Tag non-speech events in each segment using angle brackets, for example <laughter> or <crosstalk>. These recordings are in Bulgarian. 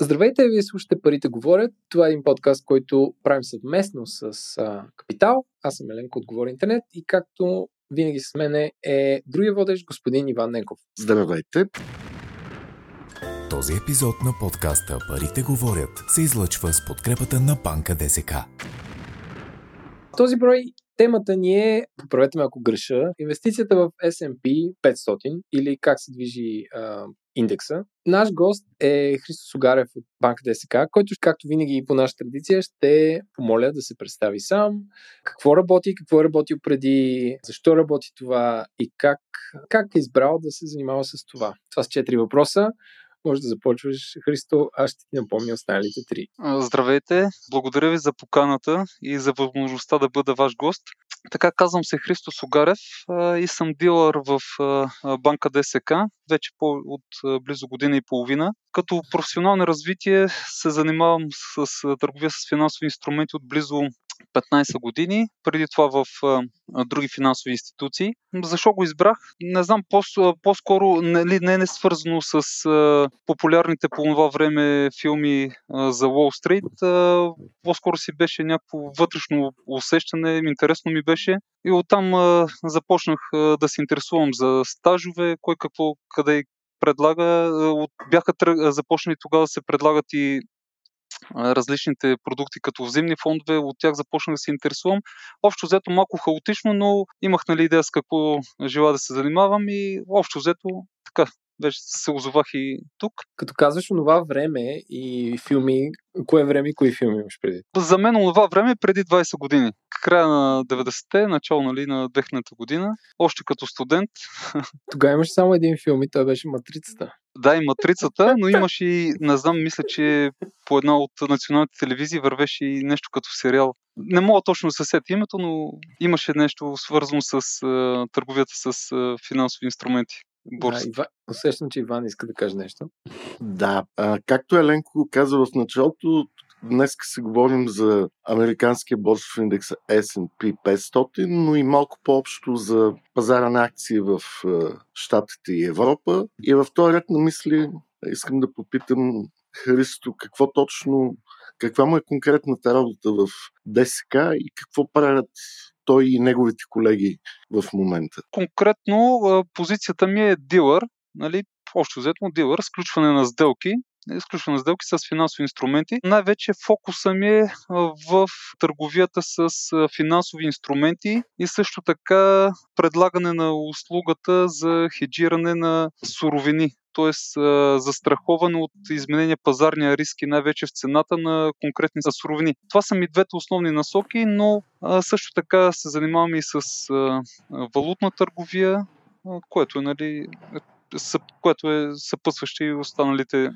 Здравейте, вие слушате Парите говорят. Това е един подкаст, който правим съвместно с а, Капитал. Аз съм Еленко от Говори Интернет и както винаги с мене е другия водещ, господин Иван Ненков. Здравейте! Този епизод на подкаста Парите говорят се излъчва с подкрепата на банка ДСК. Този брой темата ни е, поправете ме ако греша, инвестицията в S&P 500 или как се движи а, индекса. Наш гост е Христо Сугарев от Банка ДСК, който, както винаги и по наша традиция, ще помоля да се представи сам, какво работи, какво е работил преди, защо работи това и как, как е избрал да се занимава с това. Това са четири въпроса. Може да започваш, Христо, аз ще ти напомня останалите три. Здравейте, благодаря ви за поканата и за възможността да бъда ваш гост. Така казвам се Христо Сугарев и съм дилър в банка ДСК вече по, от близо година и половина. Като професионално развитие се занимавам с търговия с финансови инструменти от близо 15 години, преди това в други финансови институции. Защо го избрах? Не знам, по- по-скоро не, не е свързано с популярните по това време филми за Уолл Стрит. А, по-скоро си беше някакво вътрешно усещане, интересно ми беше. И оттам започнах да се интересувам за стажове, кой какво, къде предлага. Бяха започнали тогава да се предлагат и различните продукти като взаимни фондове, от тях започнах да се интересувам. Общо взето малко хаотично, но имах нали, идея с какво желая да се занимавам и общо взето така вече се озовах и тук. Като казваш онова време и филми, кое време и кои филми имаш преди? За мен онова време е преди 20 години. Края на 90-те, начало нали, на 2000-та година, още като студент. <laughs> Тогава имаш само един филм и той беше Матрицата. Да, и Матрицата, но имаше и, не знам, мисля, че по една от националните телевизии вървеше и нещо като сериал. Не мога точно да се сетя името, но имаше нещо свързано с uh, търговията с uh, финансови инструменти. Борс. Да, Ива... Усещам, че Иван иска да каже нещо. Да, а, както Еленко каза в началото, днес се говорим за американския борсов индекс S&P 500, но и малко по-общо за пазара на акции в Штатите и Европа. И във този ред на мисли искам да попитам Христо какво точно, каква му е конкретната работа в ДСК и какво правят той и неговите колеги в момента? Конкретно позицията ми е дилър, нали, общо взето дилър, сключване на сделки, изключване на сделки с финансови инструменти. Най-вече фокуса ми е в търговията с финансови инструменти и също така предлагане на услугата за хеджиране на суровини т.е. застраховане от изменения пазарния риски, най-вече в цената на конкретни суровини. Това са ми двете основни насоки, но също така се занимаваме и с валутна търговия, което е, нали, което е съпътстващо и останалите,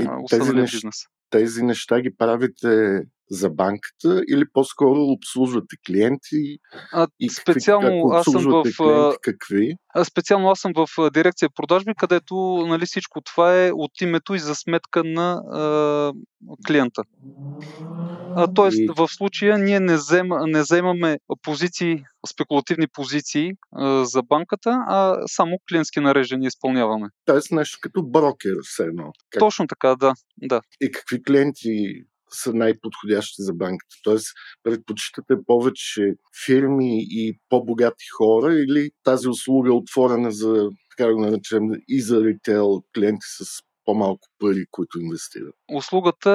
и останалите бизнес. Тези неща ги правите за банката или по-скоро обслужвате клиенти? А, и специално какви, аз съм в. Клиенти, какви? А, специално аз съм в дирекция продажби, където нали, всичко това е от името и за сметка на а, клиента. А, тоест, и... в случая ние не, взем, не вземаме позиции, спекулативни позиции а, за банката, а само клиентски нареждания изпълняваме. Тоест нещо като брокер, все едно. Как... Точно така, да, да. И какви клиенти са най-подходящи за банката? Тоест, предпочитате повече фирми и по-богати хора или тази услуга е отворена за, така да го наречем, и за ритейл клиенти с по-малко пари, които инвестират. Услугата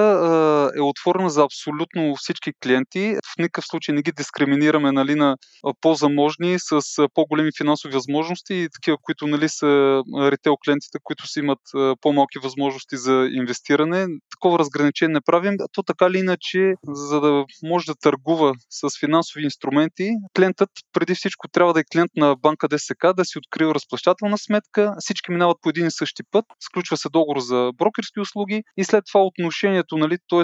е отворена за абсолютно всички клиенти. В никакъв случай не ги дискриминираме нали, на по-заможни с по-големи финансови възможности и такива, които нали, са ритейл клиентите, които си имат по-малки възможности за инвестиране. Такова разграничение не правим. То така или иначе, за да може да търгува с финансови инструменти, клиентът преди всичко трябва да е клиент на банка ДСК, да си открива разплащателна сметка. Всички минават по един и същи път. Сключва се договор за брокерски услуги и след това отношението, нали, т.е.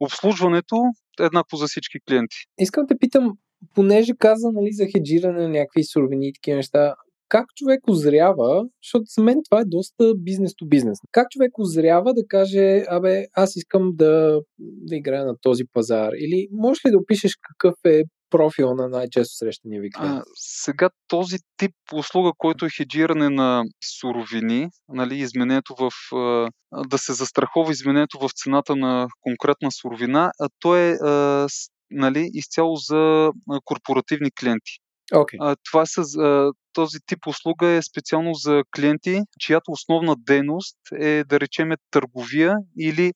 обслужването еднакво за всички клиенти. Искам да питам, понеже каза нали, за хеджиране на някакви суровини и такива неща, как човек озрява, защото за мен това е доста бизнес то бизнес. Как човек озрява да каже, абе, аз искам да, да играя на този пазар? Или можеш ли да опишеш какъв е профил на най-често срещания ви клиент? А, сега този тип услуга, който е хеджиране на суровини, нали, изменението в, а, да се застрахова изменението в цената на конкретна суровина, а то е а, с, нали, изцяло за корпоративни клиенти. Okay. А, това са, а, този тип услуга е специално за клиенти, чиято основна дейност е да речеме търговия или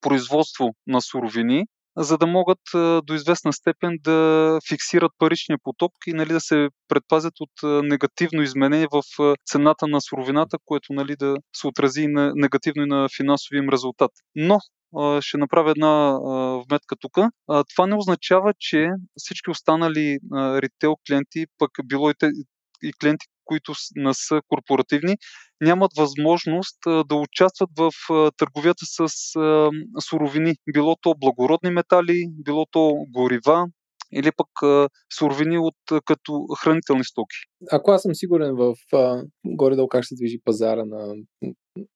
производство на суровини, за да могат до известна степен да фиксират паричния поток и нали, да се предпазят от негативно изменение в цената на суровината, което нали, да се отрази негативно и на финансовия им резултат. Но ще направя една вметка тук. Това не означава, че всички останали ритейл клиенти, пък било и, те, и клиенти, които не са корпоративни, нямат възможност да участват в търговията с суровини. Било то благородни метали, било то горива, или пък суровини от като хранителни стоки. Ако аз съм сигурен в горе-долу как се движи пазара на,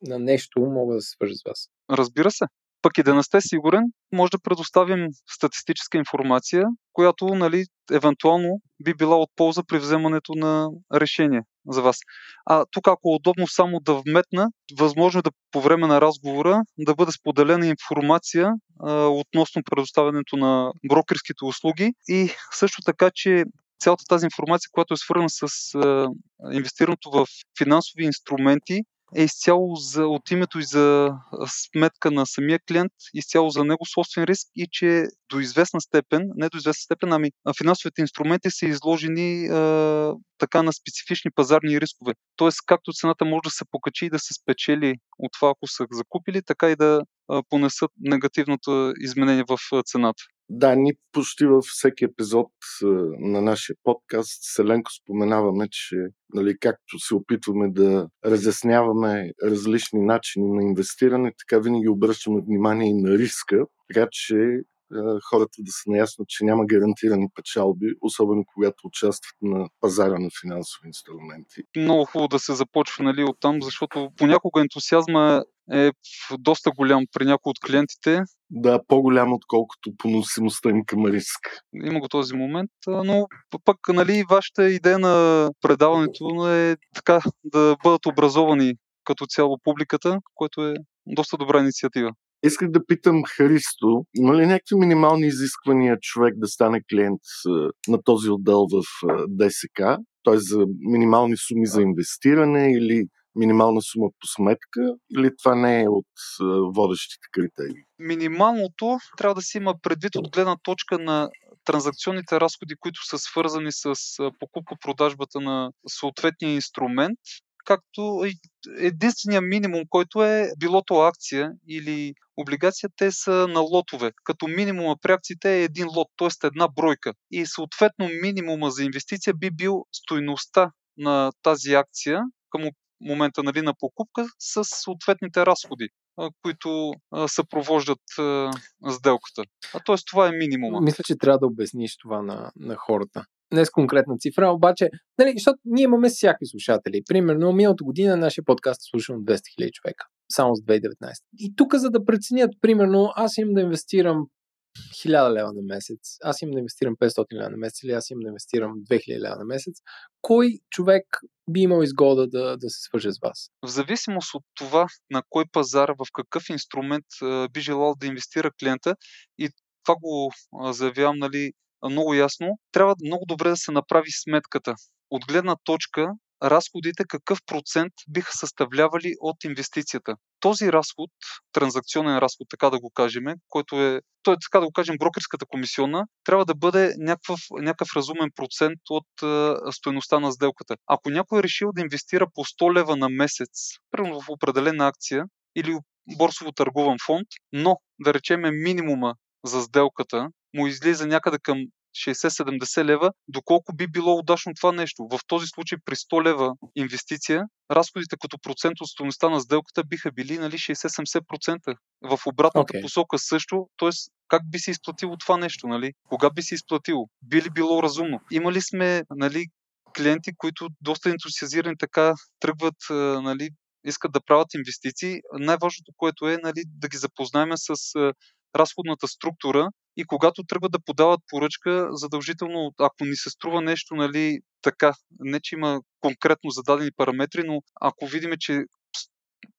на нещо, мога да се свържа с вас. Разбира се пък и да не сте сигурен, може да предоставим статистическа информация, която нали, евентуално би била от полза при вземането на решение за вас. А тук, ако е удобно само да вметна, възможно е да по време на разговора да бъде споделена информация а, относно предоставянето на брокерските услуги и също така, че цялата тази информация, която е свързана с а, инвестирането в финансови инструменти, е изцяло за, от името и за сметка на самия клиент, изцяло за него собствен риск и че до известна степен, не до известна степен, ами финансовите инструменти са изложени а, така на специфични пазарни рискове. Тоест, както цената може да се покачи и да се спечели от това, ако са закупили, така и да понесат негативното изменение в цената. Да, ние почти във всеки епизод на нашия подкаст Селенко споменаваме, че нали, както се опитваме да разясняваме различни начини на инвестиране, така винаги обръщаме внимание и на риска, така че хората да са наясно, че няма гарантирани печалби, особено когато участват на пазара на финансови инструменти. Много хубаво да се започва нали, от там, защото понякога ентусиазма е доста голям при някои от клиентите. Да, по-голям отколкото поносимостта им към риск. Има го този момент, но пък нали, вашата идея на предаването е така да бъдат образовани като цяло публиката, което е доста добра инициатива. Исках да питам Христо, има ли някакви минимални изисквания човек да стане клиент на този отдел в ДСК? Т.е. за минимални суми за инвестиране или минимална сума по сметка или това не е от водещите критерии? Минималното трябва да се има предвид от гледна точка на транзакционните разходи, които са свързани с покупко-продажбата на съответния инструмент както единствения минимум, който е билото акция или облигация, те са на лотове. Като минимума при акциите е един лот, т.е. една бройка. И съответно минимума за инвестиция би бил стойността на тази акция към момента нали, на покупка с съответните разходи които съпровождат сделката. А т.е. това е минимума. Мисля, че трябва да обясниш това на, на хората не с конкретна цифра, обаче, нали, защото ние имаме всякакви слушатели. Примерно, миналата година нашия подкаст е слушан от 200 000 човека. Само с 2019. И тук, за да преценят, примерно, аз имам да инвестирам 1000 лева на месец, аз имам да инвестирам 500 лева на месец или аз имам да инвестирам 2000 лева на месец, кой човек би имал изгода да, да се свърже с вас? В зависимост от това на кой пазар, в какъв инструмент би желал да инвестира клиента и това го заявявам нали, много ясно, трябва много добре да се направи сметката. От гледна точка разходите какъв процент биха съставлявали от инвестицията. Този разход, транзакционен разход, така да го кажем, който е, той е така да го кажем, брокерската комисионна, трябва да бъде някакъв, някакъв разумен процент от е, стоеността на сделката. Ако някой е решил да инвестира по 100 лева на месец, примерно в определена акция или борсово търгован фонд, но да речеме минимума за сделката му излиза някъде към 60-70 лева, доколко би било удачно това нещо. В този случай при 100 лева инвестиция, разходите като процент от стоеността на сделката биха били нали, 60-70%. В обратната okay. посока също, т.е. как би се изплатило това нещо, нали? Кога би се изплатило? Би ли било разумно? Имали сме нали, клиенти, които доста ентусиазирани така тръгват нали, искат да правят инвестиции. Най-важното, което е нали, да ги запознаем с разходната структура и когато тръгват да подават поръчка, задължително, ако ни се струва нещо, нали, така, не че има конкретно зададени параметри, но ако видиме, че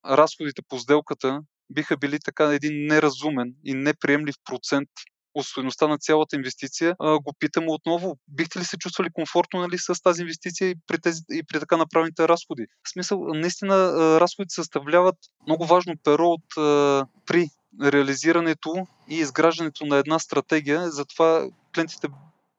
разходите по сделката биха били така един неразумен и неприемлив процент от стоеността на цялата инвестиция, го питам отново, бихте ли се чувствали комфортно нали, с тази инвестиция и при, тези, и при така направените разходи? В смисъл, наистина разходите съставляват много важно перо от, при реализирането и изграждането на една стратегия, затова клиентите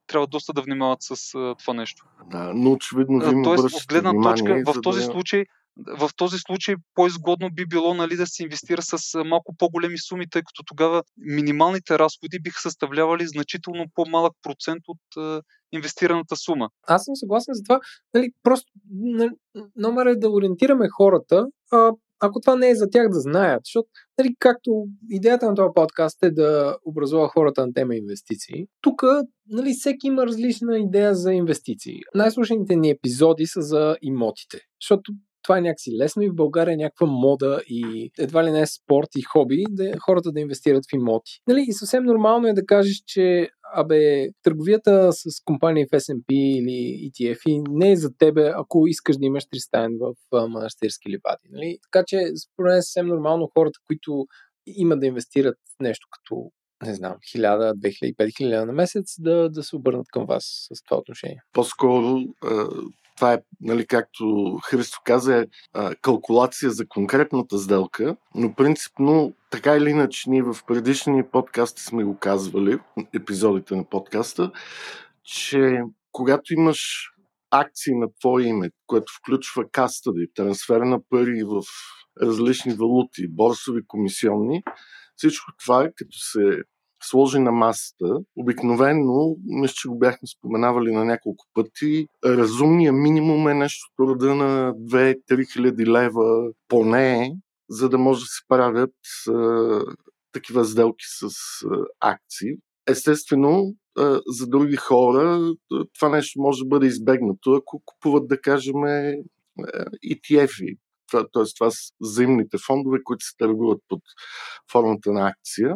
трябва доста да внимават с това нещо. Да, но очевидно ви Тоест, от гледна точка, в този да... случай в този случай по-изгодно би било нали, да се инвестира с малко по-големи суми, тъй като тогава минималните разходи биха съставлявали значително по-малък процент от е, инвестираната сума. Аз съм съгласен за това. Нали, просто нали, номер е да ориентираме хората, а, ако това не е за тях да знаят, защото нали, както идеята на този подкаст е да образува хората на тема инвестиции, тук нали, всеки има различна идея за инвестиции. Най-слушаните ни епизоди са за имотите, защото това е някакси лесно и в България е някаква мода и едва ли не е спорт и хоби да хората да инвестират в имоти. Нали? И съвсем нормално е да кажеш, че абе, търговията с компании в S&P или ETF не е за тебе, ако искаш да имаш тристайн в манастирски ливади. Нали? Така че, според мен е съвсем нормално хората, които имат да инвестират нещо като не знам, 1000, 2000, 5000 на месец, да, да се обърнат към вас с това отношение. По-скоро това е, нали, както Христо каза, е калкулация за конкретната сделка, но принципно, така или иначе, ние в предишни подкасти сме го казвали, епизодите на подкаста, че когато имаш акции на твое име, което включва кастади, трансфер на пари в различни валути, борсови комисионни, всичко това, като се сложи на масата. Обикновено, мисля, че го бяхме споменавали на няколко пъти, разумният минимум е нещо рода на 2-3 хиляди лева поне, за да може да се правят а, такива сделки с а, акции. Естествено, а, за други хора това нещо може да бъде избегнато, ако купуват, да кажем, ETF-и, т.е. това са взаимните фондове, които се търгуват под формата на акция.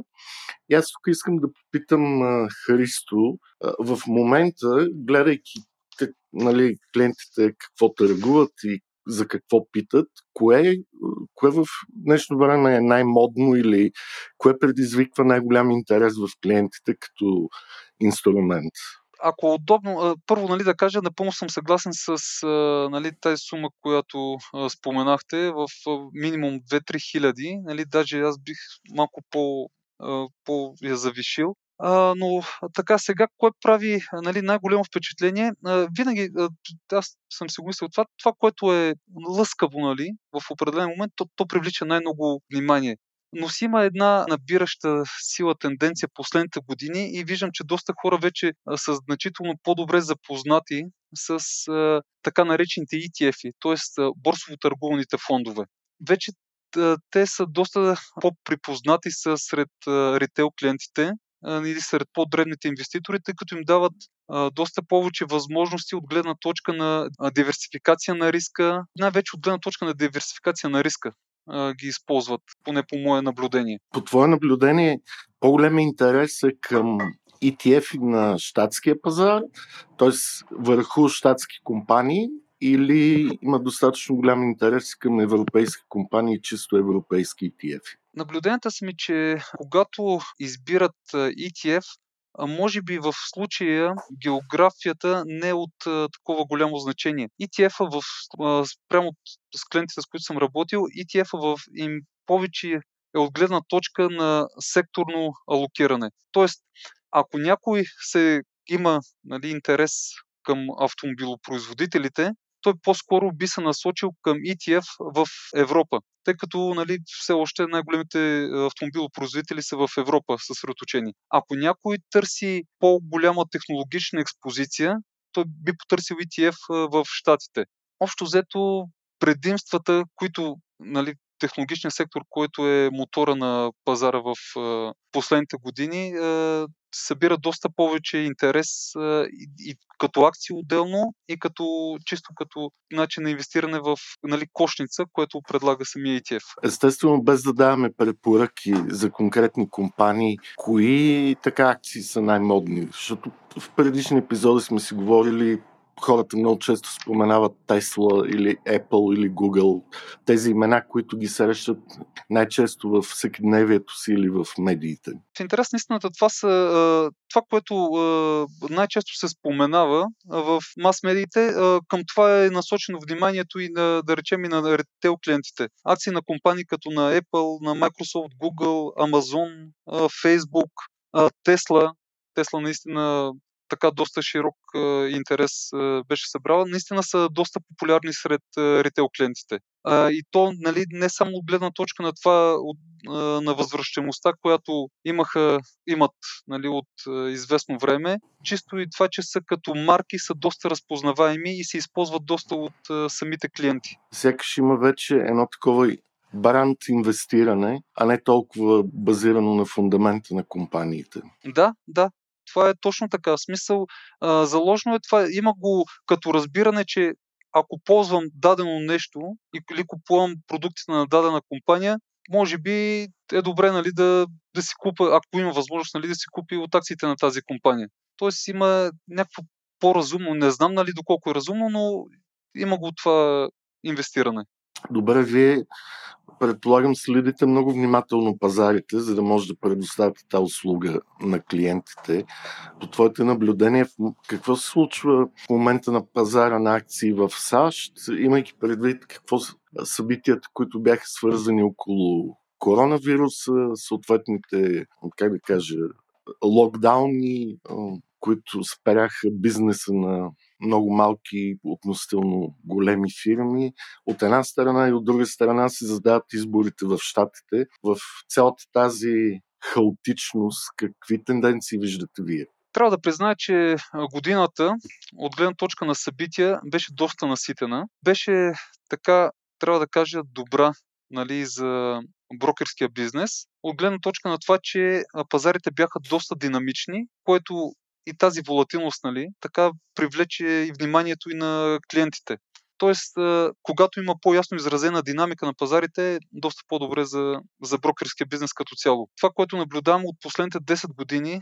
И аз тук искам да попитам Христо, в момента, гледайки нали, клиентите какво търгуват и за какво питат, кое, кое в днешно време е най-модно или кое предизвиква най-голям интерес в клиентите като инструмент? Ако удобно, първо нали, да кажа, напълно съм съгласен с нали, тази сума, която споменахте, в минимум 2-3 хиляди, нали, даже аз бих малко по, по я завишил. Но така сега, кое прави нали, най-голямо впечатление? Винаги, аз съм си го мислил, това, това, което е лъскаво нали, в определен момент, то, то привлича най-много внимание но си има една набираща сила тенденция последните години и виждам, че доста хора вече са значително по-добре запознати с а, така наречените ETF-и, т.е. борсово търгуваните фондове. Вече те са доста по-припознати са сред ритейл клиентите или сред по-дребните инвеститори, тъй като им дават доста повече възможности от гледна точка на диверсификация на риска, най-вече от гледна точка на диверсификация на риска ги използват, поне по мое наблюдение. По твое наблюдение, по-голям интерес е към ETF на щатския пазар, т.е. върху щатски компании или има достатъчно голям интерес към европейски компании, чисто европейски ETF? Наблюденията са ми, че когато избират ETF, може би в случая географията не е от такова голямо значение. ETF-а в, прямо с клиентите, с които съм работил, ETF-а в им повече е от гледна точка на секторно алокиране. Тоест, ако някой се има нали, интерес към автомобилопроизводителите, той по-скоро би се насочил към ETF в Европа, тъй като нали, все още най-големите автомобилопроизводители са в Европа съсредоточени. Ако някой търси по-голяма технологична експозиция, той би потърсил ETF в Штатите. Общо взето предимствата, които нали, технологичният сектор, който е мотора на пазара в последните години, събира доста повече интерес и като акции отделно и като чисто като начин на инвестиране в нали, кошница, което предлага самия ETF. Естествено, без да даваме препоръки за конкретни компании, кои така акции са най-модни? Защото в предишни епизоди сме си говорили хората много често споменават Tesla или Apple или Google, тези имена, които ги срещат най-често в всекидневието си или в медиите. В интерес на истината, това, са, това което най-често се споменава в мас-медиите, към това е насочено вниманието и на, да речем и на ретел клиентите. Акции на компании като на Apple, на Microsoft, Google, Amazon, Facebook, Tesla, Тесла наистина така доста широк интерес беше събрала, наистина са доста популярни сред ритейл клиентите. И то нали, не само от гледна точка на това, на възвръщаемостта, която имаха, имат нали, от известно време, чисто и това, че са като марки, са доста разпознаваеми и се използват доста от самите клиенти. Сякаш има вече едно такова бранд инвестиране, а не толкова базирано на фундамента на компаниите. Да, да това е точно така. В смисъл, а, заложено е това. Има го като разбиране, че ако ползвам дадено нещо или купувам продуктите на дадена компания, може би е добре нали, да, да си купа, ако има възможност, нали, да си купи от акциите на тази компания. Тоест има някакво по-разумно, не знам нали, доколко е разумно, но има го това инвестиране. Добре, вие предполагам следите много внимателно пазарите, за да може да предоставяте тази услуга на клиентите. По твоите наблюдения, какво се случва в момента на пазара на акции в САЩ, имайки предвид какво събитията, които бяха свързани около коронавируса, съответните, как да кажа, локдауни, които спряха бизнеса на много малки, относително големи фирми. От една страна и от друга страна се задават изборите в Штатите. В цялата тази хаотичност, какви тенденции виждате вие? Трябва да призная, че годината, от гледна точка на събития, беше доста наситена. Беше така, трябва да кажа, добра нали, за брокерския бизнес. От гледна точка на това, че пазарите бяха доста динамични, което и тази волатилност, нали, така привлече и вниманието и на клиентите. Тоест, когато има по-ясно изразена динамика на пазарите, е доста по-добре за, за брокерския бизнес като цяло. Това, което наблюдавам от последните 10 години,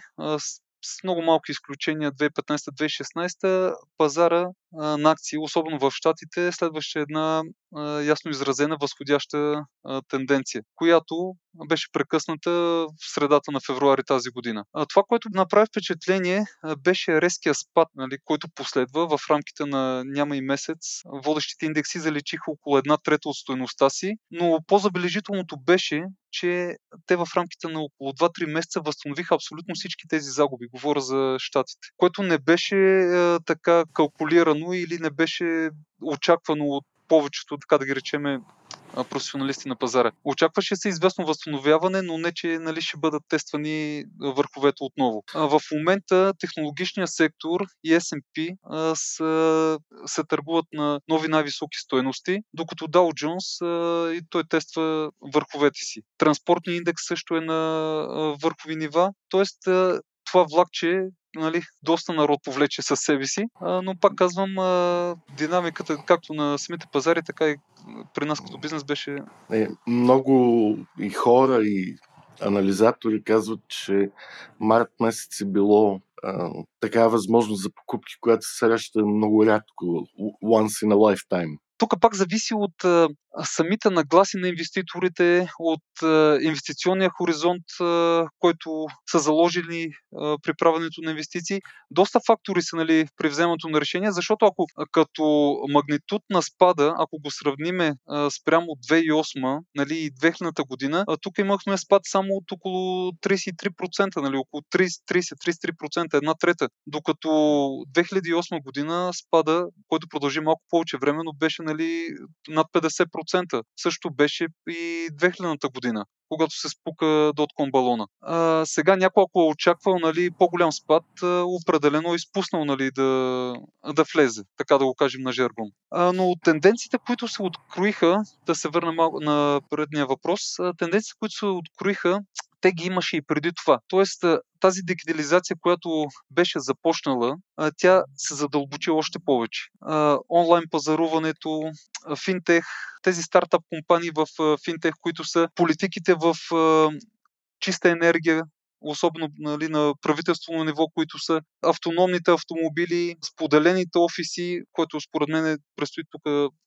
с много малки изключения 2015-2016, пазара на акции, особено в Штатите, следваше една ясно изразена възходяща тенденция, която беше прекъсната в средата на февруари тази година. Това, което направи впечатление, беше резкия спад, нали, който последва в рамките на няма и месец. Водещите индекси заличиха около една трета от стоеността си, но по-забележителното беше, че те в рамките на около 2-3 месеца възстановиха абсолютно всички тези загуби. Говоря за щатите. Което не беше е, така калкулирано или не беше очаквано от повечето, така да ги речеме, професионалисти на пазара. Очакваше се известно възстановяване, но не, че нали, ще бъдат тествани върховете отново. В момента технологичният сектор и S&P са, се търгуват на нови най-високи стоености, докато Dow Jones и той тества върховете си. Транспортният индекс също е на върхови нива, т.е. това влакче нали, доста народ повлече със себе си, а, но пак казвам, а, динамиката както на самите пазари, така и при нас като бизнес беше... Е, много и хора, и анализатори казват, че март месец е било а, такава възможност за покупки, която се среща много рядко, once in a lifetime. Тук пак зависи от а, самите нагласи на инвеститорите, от а, инвестиционния хоризонт, а, който са заложили а, при правенето на инвестиции. Доста фактори са нали, при вземането на решение, защото ако като магнитуд на спада, ако го сравниме а, спрямо 2008 нали, и 2000 година, а, тук имахме спад само от около 33%, нали, около 30-33%, една трета, докато 2008 година спада, който продължи малко повече време, но беше нали, над 50%. Също беше и 2000-та година когато се спука дотком балона. А, сега някой, ако е очаквал нали, по-голям спад, определено е изпуснал нали, да, да влезе, така да го кажем на жаргон. А, но тенденциите, които се откроиха, да се върна малко на предния въпрос, тенденциите, които се откроиха те ги имаше и преди това. Тоест, тази дигитализация, която беше започнала, тя се задълбочи още повече. Онлайн пазаруването, финтех, тези стартап компании в финтех, които са политиките в чиста енергия, особено нали, на правителствено ниво, които са автономните автомобили, споделените офиси, което според мен е, предстои тук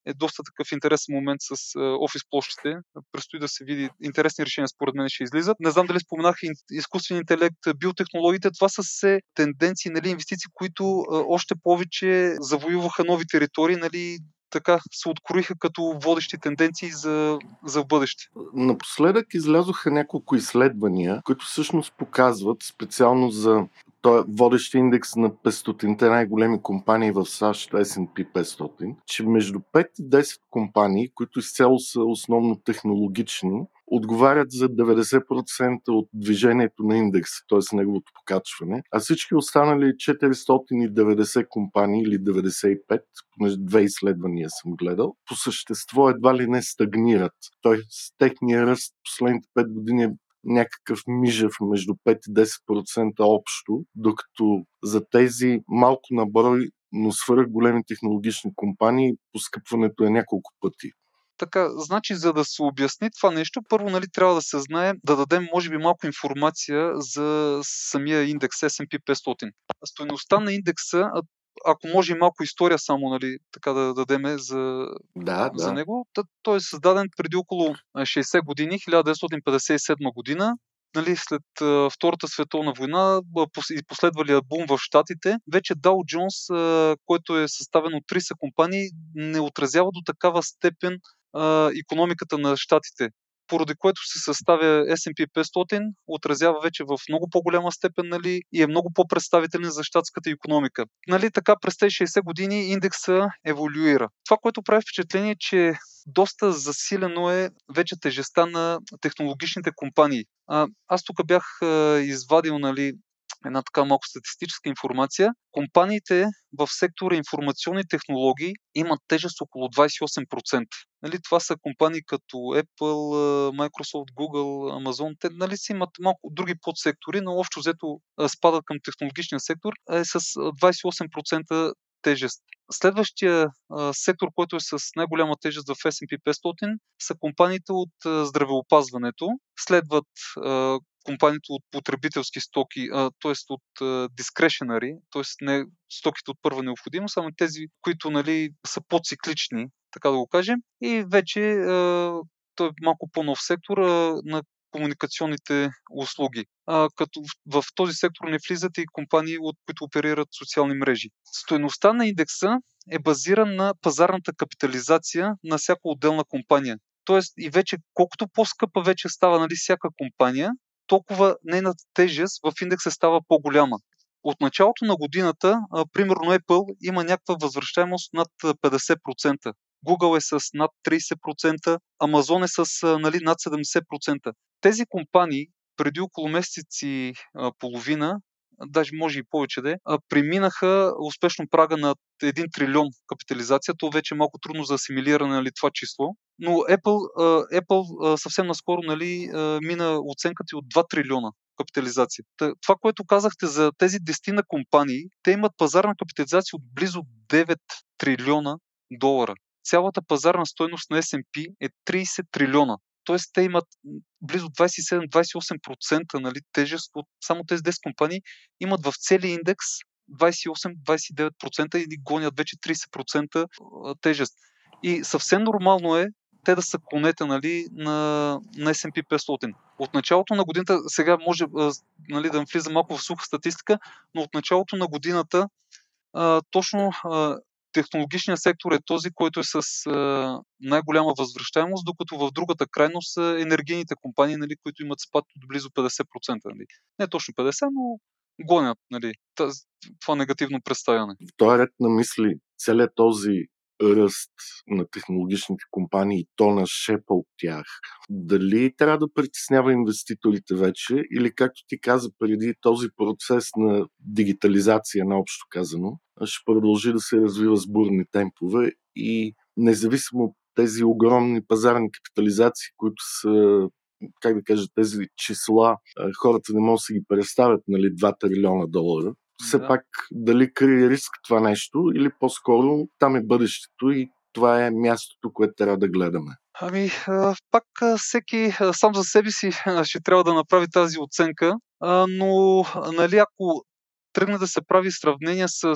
е доста такъв интересен момент с офис площите. Предстои да се види интересни решения, според мен ще излизат. Не знам дали споменах изкуствен интелект, биотехнологиите. Това са се тенденции, нали, инвестиции, които още повече завоюваха нови територии, нали, така се откроиха като водещи тенденции за, за бъдеще. Напоследък излязоха няколко изследвания, които всъщност показват специално за той водещ индекс на 500-те най-големи компании в САЩ, S&P 500, че между 5 и 10 компании, които изцяло са основно технологични, отговарят за 90% от движението на индекса, т.е. неговото покачване, а всички останали 490 компании или 95, понеже две изследвания съм гледал, по същество едва ли не стагнират. С техния ръст последните 5 години е някакъв мижев между 5 и 10% общо, докато за тези малко наброй, но свърх големи технологични компании, поскъпването е няколко пъти. Така, значи, за да се обясни това нещо, първо нали, трябва да се знае, да дадем, може би, малко информация за самия индекс S&P 500. Стоеността на индекса, ако може и малко история само, нали, така да дадем за, да, за да. него. Той е създаден преди около 60 години, 1957 година. Нали, след uh, Втората световна война и последвалия бум в Штатите, вече Dow Jones, uh, който е съставен от 30 компании, не отразява до такава степен а, економиката на щатите, поради което се съставя S&P 500, отразява вече в много по-голяма степен нали, и е много по-представителен за щатската економика. Нали, така през тези 60 години индекса еволюира. Това, което прави впечатление, е, че доста засилено е вече тежестта на технологичните компании. А, аз тук бях а, извадил нали, една така малко статистическа информация. Компаниите в сектора информационни технологии имат тежест около 28%. Нали, това са компании като Apple, Microsoft, Google, Amazon. Те нали, си имат малко други подсектори, но общо взето спадат към технологичния сектор е с 28% тежест. Следващия а, сектор, който е с най-голяма тежест в S&P 500 са компаниите от а, здравеопазването. Следват а, компаниите от потребителски стоки, т.е. от discretionary, т.е. не стоките от първа необходимост, само тези, които нали, са по-циклични, така да го кажем. И вече той е малко по-нов сектор на комуникационните услуги. А, като в, в този сектор не влизат и компании, от които оперират социални мрежи. Стоеността на индекса е базиран на пазарната капитализация на всяка отделна компания. Тоест и вече колкото по-скъпа вече става нали, всяка компания, толкова нейната тежест в индекса става по-голяма. От началото на годината, примерно Apple има някаква възвръщаемост над 50%. Google е с над 30%, Amazon е с нали, над 70%. Тези компании преди около месец и половина, даже може и повече да е, преминаха успешно прага на 1 трилион капитализация. То вече е малко трудно за асимилиране нали, това число. Но Apple, Apple съвсем наскоро нали, мина оценката от 2 трилиона капитализация. Това, което казахте за тези 10 на компании, те имат пазарна капитализация от близо 9 трилиона долара. Цялата пазарна стойност на S&P е 30 трилиона. Тоест те имат близо 27-28% нали, тежест от само тези 10 компании имат в целия индекс 28-29% или гонят вече 30% тежест. И съвсем нормално е те да са конете нали, на, на S&P 500. От началото на годината, сега може нали, да влиза малко в суха статистика, но от началото на годината точно технологичният сектор е този, който е с а, най-голяма възвръщаемост, докато в другата крайност са енергийните компании, нали, които имат спад от близо 50%. Нали. Не точно 50%, но гонят нали, това негативно представяне. В този ред на мисли, целият този ръст на технологичните компании, то на шепа от тях, дали трябва да притеснява инвеститорите вече или както ти каза преди този процес на дигитализация, наобщо казано, ще продължи да се развива с бурни темпове и независимо от тези огромни пазарни капитализации, които са как да кажа, тези числа, хората не могат да си ги представят, нали, 2 трилиона долара. Все Да. пак, дали крие риск това нещо или по-скоро там е бъдещето и това е мястото, което трябва да гледаме. Ами, пак всеки сам за себе си ще трябва да направи тази оценка, но нали, ако тръгне да се прави сравнение с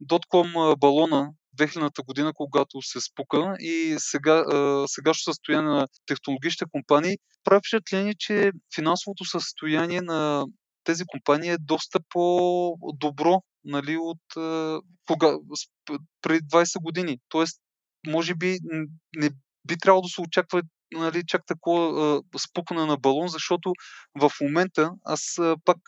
дотком балона 2000-та година, когато се спука и сега, сегашното състояние на технологичните компании, прави впечатление, че финансовото състояние на тези компании е доста по-добро нали, от кога, преди 20 години. Тоест, може би не би трябвало да се очаква нали, чак такова а, спукване на балон, защото в момента аз пак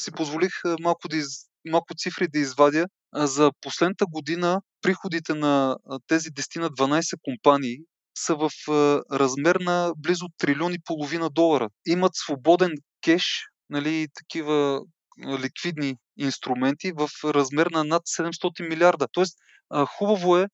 си позволих малко, да из, малко цифри да извадя. За последната година приходите на тези 10 на 12 компании са в размер на близо трилион и половина долара. Имат свободен кеш, нали, такива ликвидни инструменти в размер на над 700 милиарда. Тоест, хубаво е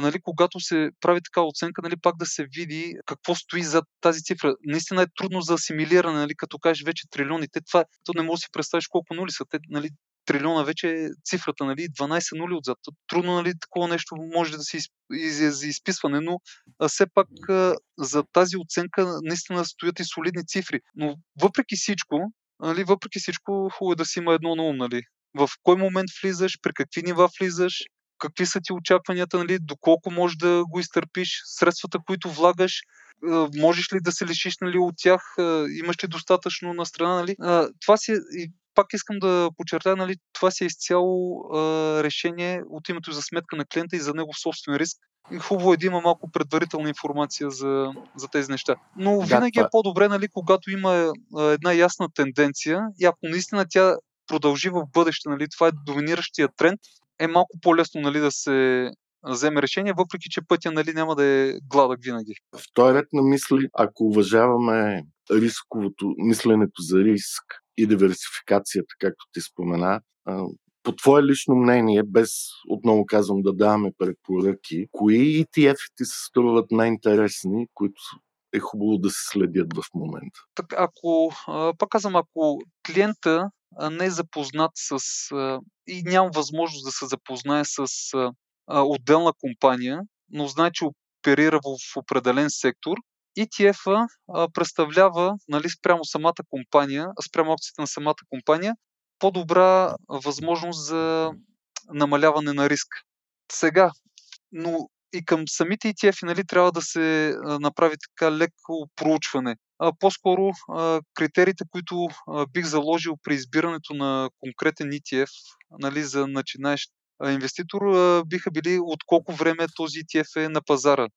нали, когато се прави така оценка, нали, пак да се види какво стои за тази цифра. Наистина е трудно за асимилиране, нали, като кажеш вече трилиони. Те това, то не можеш да си представиш колко нули са. Те, нали, трилиона вече е цифрата, нали, 12 нули отзад. Трудно, нали, такова нещо може да се из, из, за изписване, но а, все пак а, за тази оценка наистина стоят и солидни цифри. Но въпреки всичко, нали, въпреки всичко, хубаво е да си има едно на ум, нали. В кой момент влизаш, при какви нива влизаш, какви са ти очакванията, нали, доколко можеш да го изтърпиш, средствата, които влагаш, можеш ли да се лишиш нали, от тях, имаш ли достатъчно на страна. Нали. Това си, е- и пак искам да подчертая, нали, това си е изцяло решение от името за сметка на клиента и за негов собствен риск. Хубаво е да има малко предварителна информация за, за тези неща. Но Да, винаги това- е по-добре, нали, когато има а, една ясна тенденция и ако наистина тя продължи в бъдеще, нали, това е доминиращия тренд, е малко по-лесно нали, да се вземе решение, въпреки че пътя нали, няма да е гладък винаги. В този ред на мисли, ако уважаваме рисковото, мисленето за риск и диверсификацията, както ти спомена, по твое лично мнение, без отново казвам да даваме препоръки, кои ETF-ите се струват най-интересни, които е хубаво да се следят в момента? Так, ако, пак казвам, ако клиента не е запознат с и няма възможност да се запознае с отделна компания, но знае, че оперира в определен сектор, ETF-а представлява нали, спрямо самата компания, спрямо акциите на самата компания, по-добра възможност за намаляване на риск. Сега, но и към самите ETF нали, трябва да се направи така леко проучване. А, по-скоро критериите, които бих заложил при избирането на конкретен ETF нали, за начинаещ инвеститор, биха били от колко време този ETF е на пазара.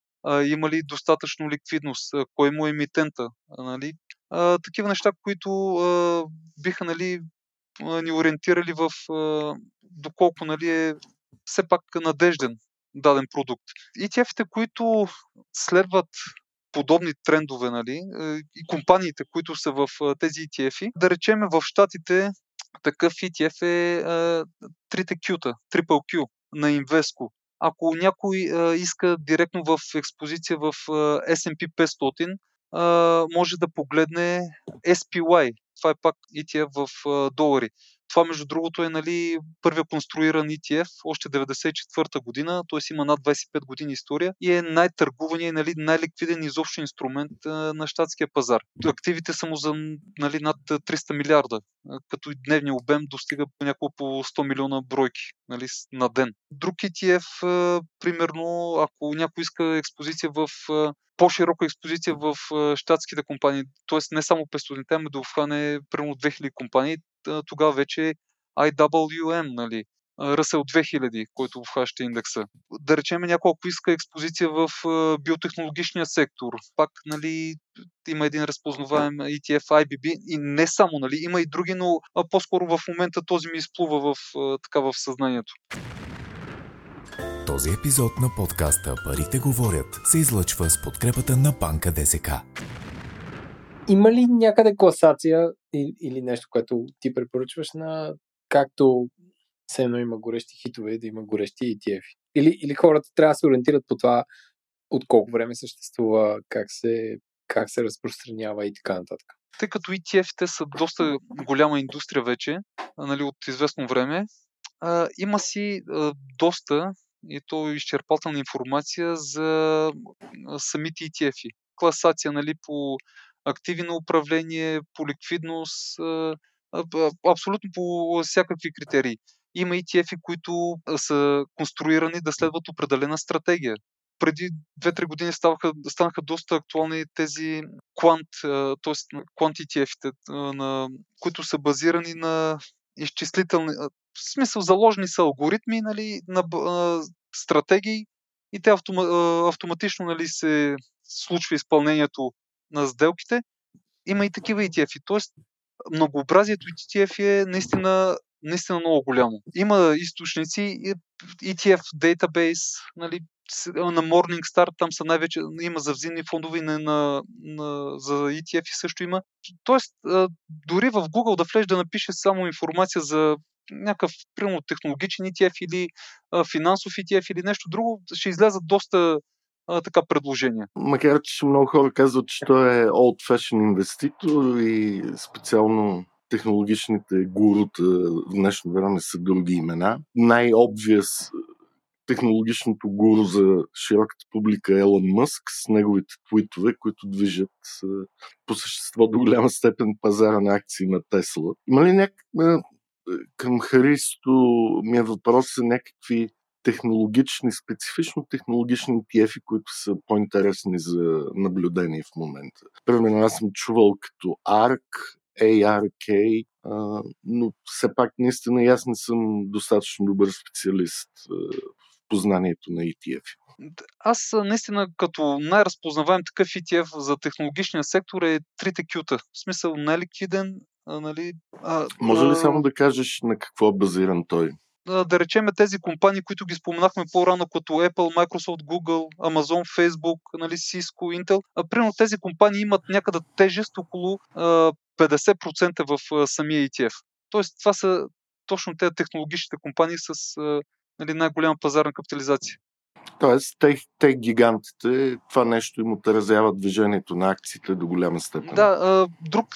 Има ли достатъчно ликвидност, кой му е емитента. Нали? а, такива неща, които а, биха нали, ни ориентирали в доколко нали, е все пак надежден даден продукт. ETF-те, които следват подобни трендове, нали, и компаниите, които са в тези ETF-и, да речеме в Штатите такъв ETF е а, трите Q-та, Triple Q на Invesco. Ако някой а, иска директно в експозиция в а, S&P 500, а, може да погледне SPY. Това е пак ETF в а, долари. Това, между другото, е нали, първия конструиран ETF още 94-та година, т.е. има над 25 години история и е най-търгувания нали, най-ликвиден изобщо инструмент на щатския пазар. Активите са му за нали, над 300 милиарда, като дневния обем достига няколко по 100 милиона бройки нали, на ден. Друг ETF, примерно, ако някой иска експозиция в по-широка експозиция в щатските компании, т.е. не само 500, ами да обхване примерно 2000 компании, тогава вече IWM, нали, Russell 2000, който обхваща индекса. Да речем някой, ако иска експозиция в биотехнологичния сектор, пак нали, има един разпознаваем ETF IBB и не само, нали, има и други, но по-скоро в момента този ми изплува в, така в съзнанието. Този епизод на подкаста Парите говорят се излъчва с подкрепата на банка ДСК. Има ли някъде класация или, нещо, което ти препоръчваш на както все едно има горещи хитове, да има горещи ETF? Или, или хората трябва да се ориентират по това от колко време съществува, как се как се разпространява и така нататък. Тъй като ETF-те са доста голяма индустрия вече, нали, от известно време, а, има си а, доста и то изчерпателна информация за самите ETF-и. Класация нали, по активи на управление, по ликвидност, абсолютно по всякакви критерии. Има ETF-и, които са конструирани да следват определена стратегия. Преди 2-3 години ставаха, станаха доста актуални тези квант, т.е. квант ETF-те, на, които са базирани на изчислителни, в смисъл заложени са алгоритми нали, на стратегии и те автоматично нали, се случва изпълнението на сделките. Има и такива ETF-и. Тоест, многообразието ETF е наистина, наистина много голямо. Има източници, ETF Database, нали, на Morningstar, там са най-вече, има за взаимни фондове, на, на, за ETF и също има. Тоест, дори в Google да влезеш да напише само информация за някакъв, примерно, технологичен ETF или финансов ETF или нещо друго, ще излязат доста а, така предложения. Макар, че много хора казват, че той е old fashion инвеститор и специално технологичните гурута в днешно време са други имена. Най-обвиас технологичното гуру за широката публика е Елон Мъск с неговите твитове, които движат по същество до голяма степен пазара на акции на Тесла. Има ли някак... Към Харисто ми е въпрос за някакви технологични, специфично технологични ETF, които са по-интересни за наблюдение в момента. Примерно аз съм чувал като ARK, ARK, но все пак наистина аз не съм достатъчно добър специалист в познанието на ETF. Аз наистина като най-разпознаваем такъв ETF за технологичния сектор е трите кюта. В смисъл неликвиден, нали... А, Може ли само да кажеш на какво е базиран той? Да речеме тези компании, които ги споменахме по-рано, като Apple, Microsoft, Google, Amazon, Facebook, нали, Cisco, Intel. А, примерно тези компании имат някъде тежест около а, 50% в а, самия ETF. Тоест това са точно тези технологичните компании с а, нали, най-голяма пазарна капитализация. Тоест, те, те гигантите, това нещо им отразява движението на акциите до голяма степен. Да, друг,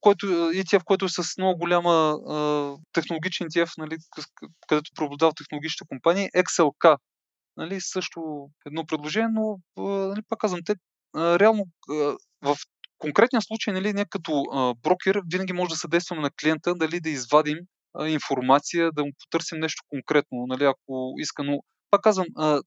който, ETF, който е с много голяма технологичен ETF, нали, където преобладава технологичните компании, XLK. Нали, също едно предложение, но нали, пак казвам, те реално в конкретния случай, нали, ние като брокер винаги може да съдействаме на клиента дали да извадим информация, да му потърсим нещо конкретно, нали, ако иска. Но, пак казвам,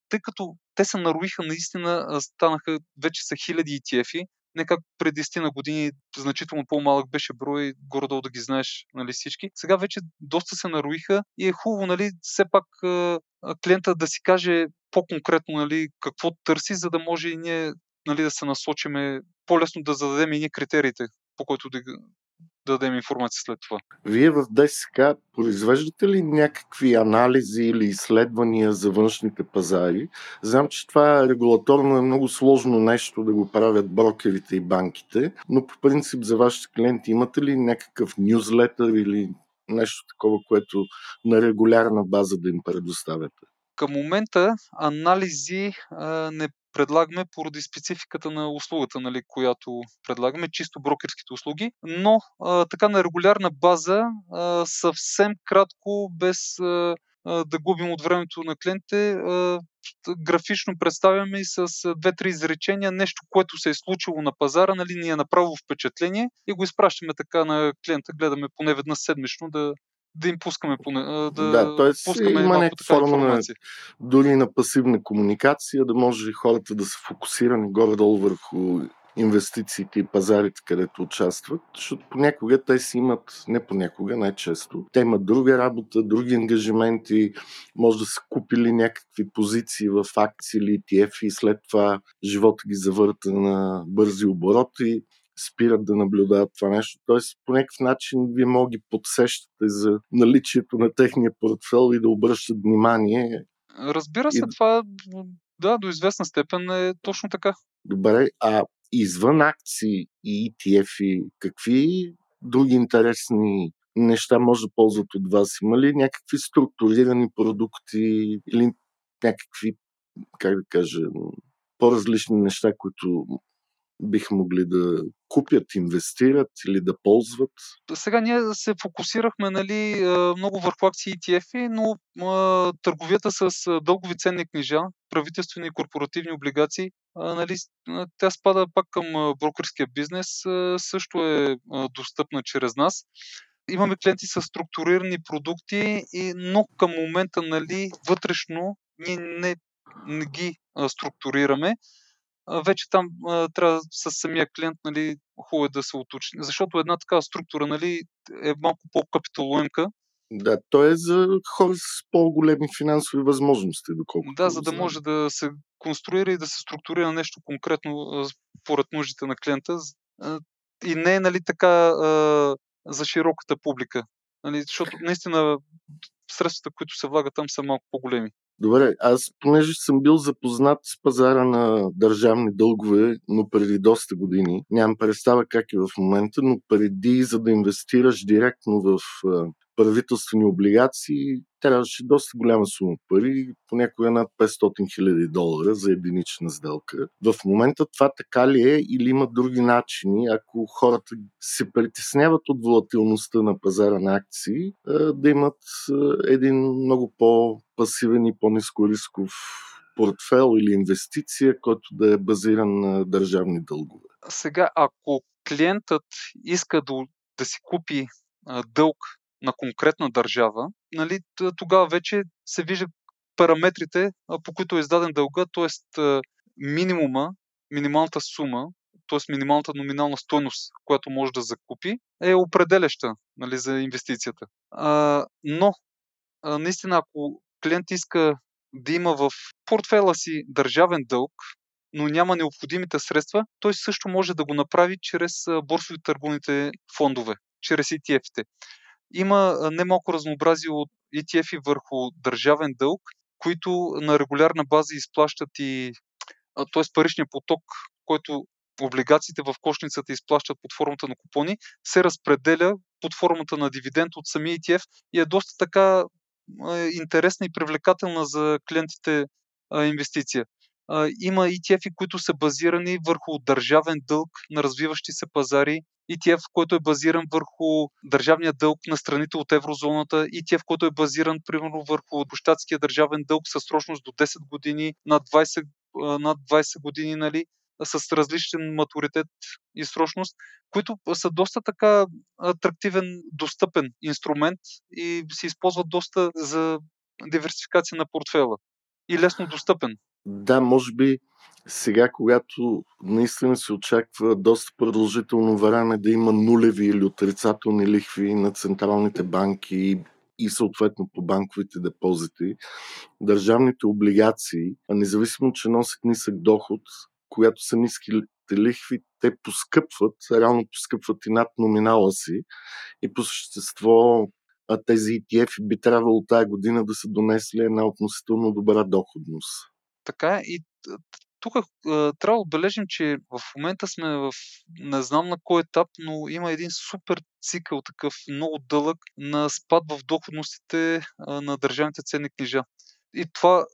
тъй като те се наруиха, наистина станаха, вече са хиляди ETF-и, не как преди 10 на години значително по-малък беше брой, горе-долу да ги знаеш нали, всички. Сега вече доста се наруиха и е хубаво нали, все пак клиента да си каже по-конкретно нали, какво търси, за да може и ние нали, да се насочиме по-лесно да зададем и ние критериите, по който да, да дадем информация след това. Вие в ДСК произвеждате ли някакви анализи или изследвания за външните пазари? Знам, че това регулаторно е много сложно нещо да го правят брокерите и банките, но по принцип за вашите клиенти имате ли някакъв нюзлетър или нещо такова, което на регулярна база да им предоставяте? Към момента анализи а, не предлагаме поради спецификата на услугата, нали, която предлагаме, чисто брокерските услуги, но а, така на регулярна база, а, съвсем кратко, без а, да губим от времето на клиентите, графично представяме и с две-три изречения нещо, което се е случило на пазара, нали, ни е направило впечатление и го изпращаме така на клиента, гледаме поне веднъж седмично да, да им пускаме поне, да, да т.е. пускаме има някаква форма на, дори на пасивна комуникация, да може хората да са фокусирани горе-долу върху инвестициите и пазарите, където участват, защото понякога те си имат, не понякога, най-често, те имат друга работа, други ангажименти, може да са купили някакви позиции в акции или ETF и след това живота ги завърта на бързи обороти спират да наблюдават това нещо. Тоест, по някакъв начин вие може ги подсещате за наличието на техния портфел и да обръщат внимание. Разбира се, и... това да, до известна степен е точно така. Добре, а извън акции и ETF, какви други интересни неща може да ползват от вас? Има ли някакви структурирани продукти или някакви, как да кажа, по-различни неща, които биха могли да купят, инвестират или да ползват? Сега ние се фокусирахме нали, много върху акции ETF, но търговията с дългови ценни книжа, правителствени и корпоративни облигации, нали, тя спада пак към брокерския бизнес, също е достъпна чрез нас. Имаме клиенти с структурирани продукти, но към момента нали, вътрешно ние не, не ги структурираме вече там а, трябва с самия клиент, нали, хубаво е да се уточни. Защото една такава структура, нали, е малко по-капиталоемка. Да, то е за хора с по-големи финансови възможности, доколкото. Да, за да може да се конструира и да се структурира нещо конкретно според нуждите на клиента. И не е, нали, така а, за широката публика. Нали, защото наистина средствата, които се влагат там са малко по-големи. Добре, аз понеже съм бил запознат с пазара на държавни дългове, но преди доста години, нямам представа как е в момента, но преди за да инвестираш директно в правителствени облигации, трябваше доста голяма сума пари, понякога над 500 хиляди долара за единична сделка. В момента това така ли е или има други начини, ако хората се притесняват от волатилността на пазара на акции, да имат един много по-пасивен и по-низко рисков портфел или инвестиция, който да е базиран на държавни дългове. Сега, ако клиентът иска да, да си купи дълг на конкретна държава, нали, тогава вече се виждат параметрите, по които е издаден дълга, т.е. минимума, минималната сума, т.е. минималната номинална стойност, която може да закупи, е определяща нали, за инвестицията. А, но, а, наистина, ако клиент иска да има в портфела си държавен дълг, но няма необходимите средства, той също може да го направи чрез борсови търговните фондове, чрез ETF-те. Има немалко разнообразие от ETF-и върху държавен дълг, които на регулярна база изплащат и т.е. паричния поток, който облигациите в кошницата изплащат под формата на купони, се разпределя под формата на дивиденд от самия ETF и е доста така интересна и привлекателна за клиентите инвестиция. Има ETF-и, които са базирани върху държавен дълг на развиващи се пазари, ETF, който е базиран върху държавния дълг на страните от еврозоната, ETF, който е базиран примерно върху щатския държавен дълг със срочност до 10 години, над 20, над 20 години, нали, с различен матуритет и срочност, които са доста така атрактивен, достъпен инструмент и се използват доста за диверсификация на портфела и лесно достъпен. Да, може би сега, когато наистина се очаква доста продължително време да има нулеви или отрицателни лихви на централните банки и съответно по банковите депозити, държавните облигации, а независимо, че носят нисък доход, когато са ниски лихви, те поскъпват, реално поскъпват и над номинала си и по същество а тези ETF би трябвало тази година да са донесли една относително добра доходност. Така и тук трябва да отбележим, че в момента сме в не знам на кой етап, но има един супер цикъл, такъв много дълъг, на спад в доходностите на държавните ценни книжа. И това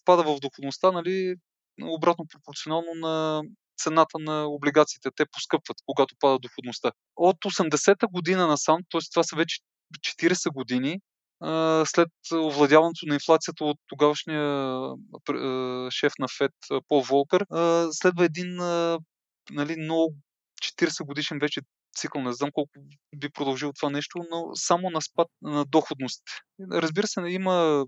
спада в доходността, нали, обратно пропорционално на цената на облигациите. Те поскъпват, когато пада доходността. От 80-та година насам, т.е. това са вече 40 години, след овладяването на инфлацията от тогавашния шеф на ФЕД Пол Волкър, следва един нали, много 40 годишен вече цикъл, не знам колко би продължил това нещо, но само на спад на доходност. Разбира се, има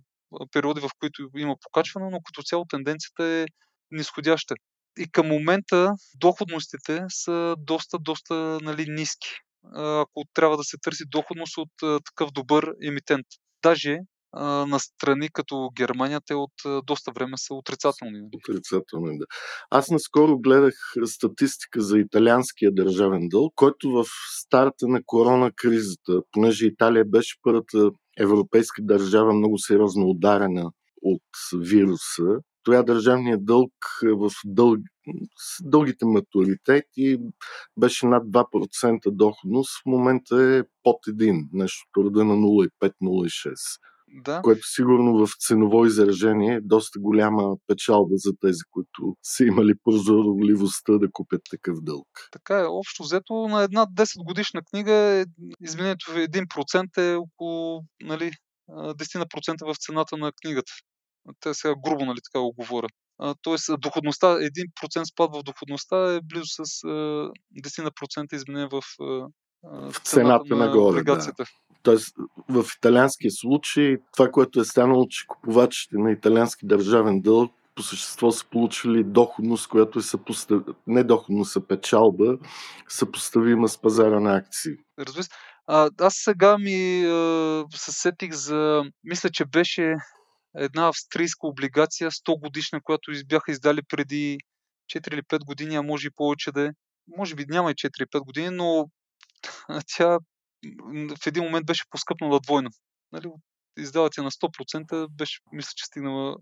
периоди, в които има покачване, но като цяло тенденцията е нисходяща. И към момента доходностите са доста, доста нали, ниски ако трябва да се търси доходност от такъв добър емитент. Даже на страни като Германия, те от доста време са отрицателни. Отрицателни, да. Аз наскоро гледах статистика за италианския държавен дълг, който в старта на корона кризата, понеже Италия беше първата европейска държава много сериозно ударена от вируса, това държавният дълг в дълг, с дългите матуритети беше над 2% доходност. В момента е под 1, нещо рода на 0,5-0,6. Да. Което сигурно в ценово изражение е доста голяма печалба за тези, които са имали прозорливостта да купят такъв дълг. Така е, общо взето на една 10 годишна книга е, изменението в 1% е около нали, 10% в цената на книгата. Те сега грубо нали, така го говоря. Тоест, доходността, 1% спад в доходността е близо с 10% изменение в, в цената на, на облигацията. Да. Тоест, в италианския случай, това, което е станало, че купувачите на италиански държавен дълг по същество са получили доходност, която е съпостав... не доходност, а печалба, съпоставима с пазара на акции. Разбира се. А, аз сега ми се сетих за... Мисля, че беше една австрийска облигация 100 годишна, която бяха издали преди 4 или 5 години, а може и повече да е. Може би няма и 4-5 години, но <laughs> тя в един момент беше поскъпнала двойно. Нали, издават я на 100%, беше, мисля, че стигнала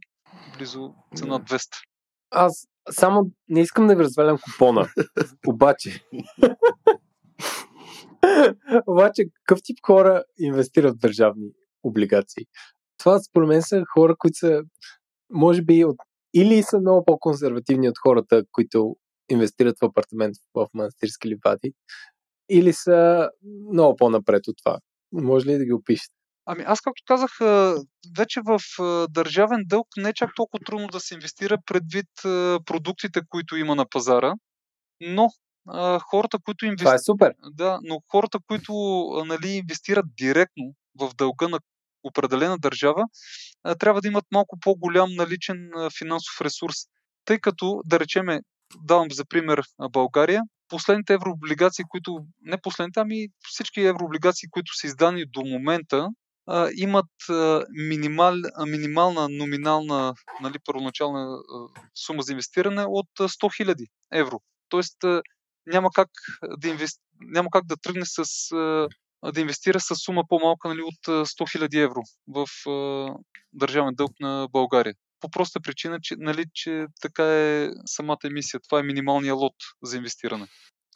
близо цена 200. Аз само не искам да ви развалям купона. <laughs> Обаче. <laughs> Обаче, какъв тип хора инвестират в държавни облигации? Това според мен са хора, които са, може би, от, или са много по-консервативни от хората, които инвестират в апартамент в манастирски ливади, или са много по-напред от това. Може ли да ги опишете? Ами аз, както казах, вече в държавен дълг не е чак толкова трудно да се инвестира предвид продуктите, които има на пазара, но хората, които инвестират... Това е супер! Да, но хората, които нали, инвестират директно в дълга на определена държава, трябва да имат малко по-голям наличен финансов ресурс. Тъй като, да речеме, давам за пример България, последните еврооблигации, които, не последните, ами всички еврооблигации, които са издани до момента, имат минимал, минимална номинална нали, първоначална сума за инвестиране от 100 000 евро. Тоест няма, как да инвести... няма как да тръгне с да инвестира с сума по-малка нали, от 100 000 евро в а, държавен дълг на България. По проста причина, че, нали, че така е самата емисия. Това е минималния лот за инвестиране.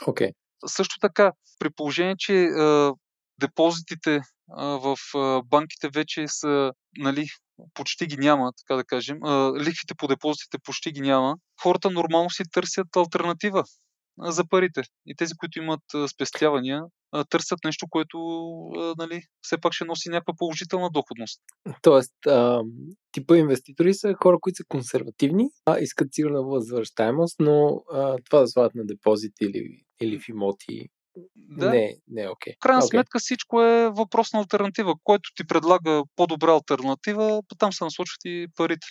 Okay. Също така, при положение, че а, депозитите а, в а, банките вече са, нали, почти ги няма, така да кажем, а, лихвите по депозитите почти ги няма, хората нормално си търсят альтернатива за парите. И тези, които имат спестявания, търсят нещо, което нали, все пак ще носи някаква положителна доходност. Тоест, а, типа инвеститори са хора, които са консервативни, а искат сигурна възвръщаемост, но а, това да слагат на депозит или, или в имоти да. Не, не е окей. Okay. В крайна okay. сметка всичко е въпрос на альтернатива. Който ти предлага по-добра альтернатива, там се насочват и парите.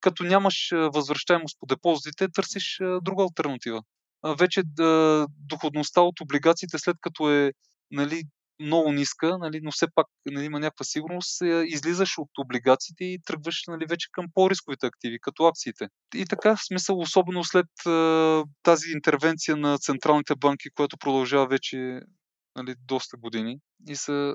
Като нямаш възвръщаемост по депозитите, търсиш друга альтернатива вече да, доходността от облигациите, след като е нали, много ниска, нали, но все пак нали, има някаква сигурност, излизаш от облигациите и тръгваш нали, вече към по-рисковите активи, като акциите. И така, в смисъл, особено след а, тази интервенция на централните банки, която продължава вече нали, доста години и са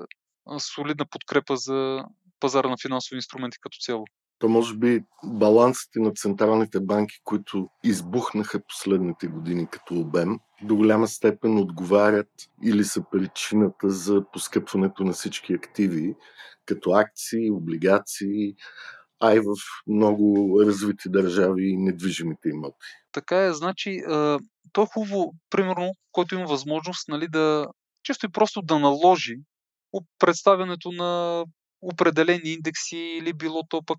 солидна подкрепа за пазара на финансови инструменти като цяло то може би балансите на централните банки, които избухнаха последните години като обем, до голяма степен отговарят или са причината за поскъпването на всички активи, като акции, облигации, а и в много развити държави и недвижимите имоти. Така е, значи, то е хубаво, примерно, който има възможност нали, да често и просто да наложи представянето на определени индекси или било то пък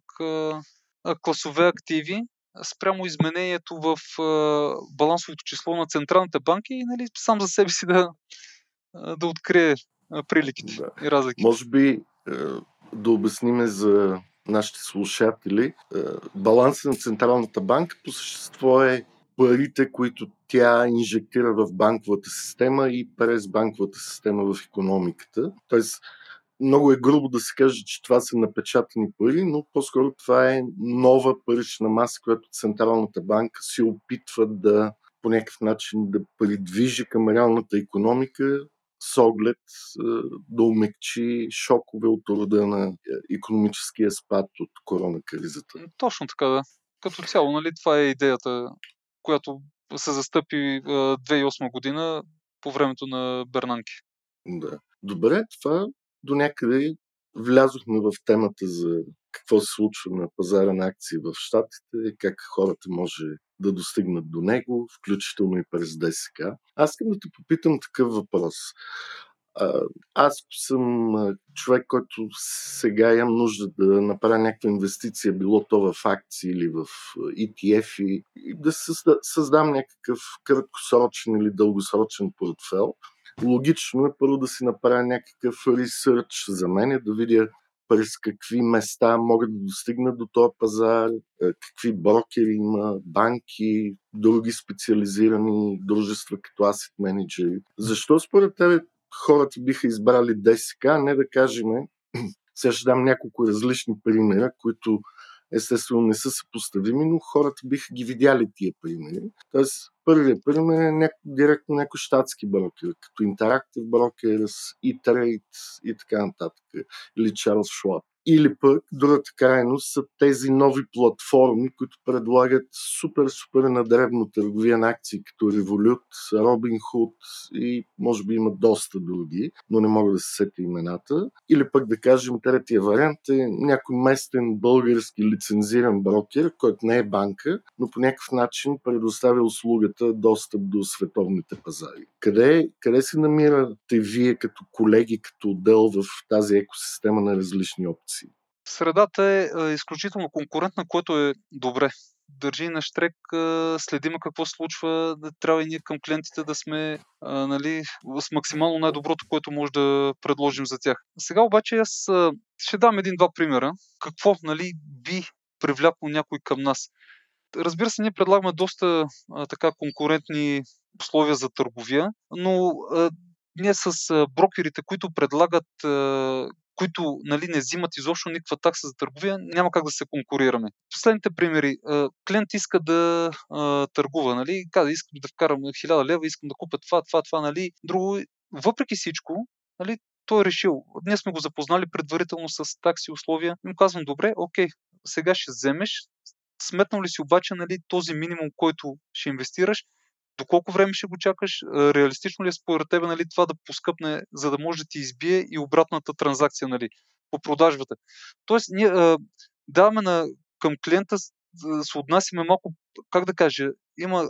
класове активи спрямо изменението в балансовото число на централните банки и нали, сам за себе си да, да открие приликите да. и разлики. Може би е, да обясниме за нашите слушатели. Е, балансът на Централната банка по същество е парите, които тя инжектира в банковата система и през банковата система в економиката. Тоест, много е грубо да се каже, че това са напечатани пари, но по-скоро това е нова парична маса, която Централната банка се опитва да по някакъв начин да придвижи към реалната економика с оглед да умекчи шокове от рода на економическия спад от коронакризата. Точно така, да. Като цяло, нали, това е идеята, която се застъпи 2008 година по времето на Бернанки. Да. Добре, това до някъде влязохме в темата за какво се случва на пазара на акции в Штатите, как хората може да достигнат до него, включително и през ДСК. Аз искам да те попитам такъв въпрос. Аз съм човек, който сега имам нужда да направя някаква инвестиция, било то в акции или в ETF и, да създам някакъв краткосрочен или дългосрочен портфел. Логично е първо да си направя някакъв ресърч за мен, да видя през какви места могат да достигнат до този пазар, какви брокери има, банки, други специализирани дружества като asset менеджери. Защо според тебе хората биха избрали ДСК, а не да кажем, <clears throat> сега ще дам няколко различни примера, които естествено не са съпоставими, но хората биха ги видяли тия примери. Тоест, първият пример е няко, директно някой щатски брокер, като Interactive Brokers, E-Trade и така нататък, или Charles Schwab. Или пък, другата крайност са тези нови платформи, които предлагат супер, супер надребно търговия на акции, като Revolut, Robinhood и може би има доста други, но не мога да се сетя имената. Или пък да кажем, третия вариант е някой местен български лицензиран брокер, който не е банка, но по някакъв начин предоставя услугата достъп до световните пазари. Къде, къде се намирате вие като колеги, като отдел в тази екосистема на различни опции? Средата е изключително конкурентна, което е добре. Държи на штрек, следиме какво случва, трябва и ние към клиентите да сме нали, с максимално най-доброто, което може да предложим за тях. Сега обаче аз ще дам един-два примера. Какво нали, би привлякло някой към нас? Разбира се, ние предлагаме доста а, така конкурентни условия за търговия, но а, ние с а, брокерите, които предлагат а, които нали, не взимат изобщо никаква такса за търговия, няма как да се конкурираме. Последните примери. Клиент иска да а, търгува, нали, каза, искам да вкарам 1000 лева, искам да купя това, това, това, нали. Друго, въпреки всичко, нали, той е решил. Днес сме го запознали предварително с такси условия. И му казвам, добре, окей, сега ще вземеш. Сметнал ли си обаче нали, този минимум, който ще инвестираш, до колко време ще го чакаш, реалистично ли е според тебе нали, това да поскъпне, за да може да ти избие и обратната транзакция нали, по продажбата. Тоест, ние а, даваме на, към клиента, се отнасяме малко, как да кажа, има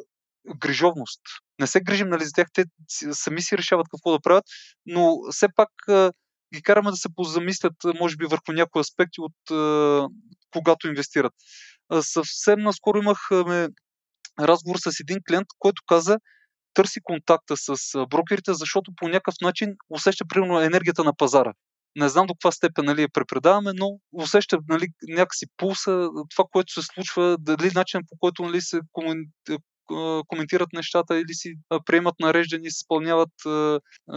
грижовност. Не се грижим нали, за тях, те сами си решават какво да правят, но все пак а, ги караме да се позамислят, може би, върху някои аспекти от а, когато инвестират. А, съвсем наскоро имахме разговор с един клиент, който каза, търси контакта с брокерите, защото по някакъв начин усеща примерно енергията на пазара. Не знам до каква степен нали, я препредаваме, но усеща нали, някакси пулса, това, което се случва, дали начин по който нали, се коментират нещата или си приемат нареждани, изпълняват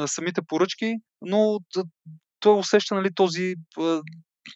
самите поръчки, но той усеща нали, този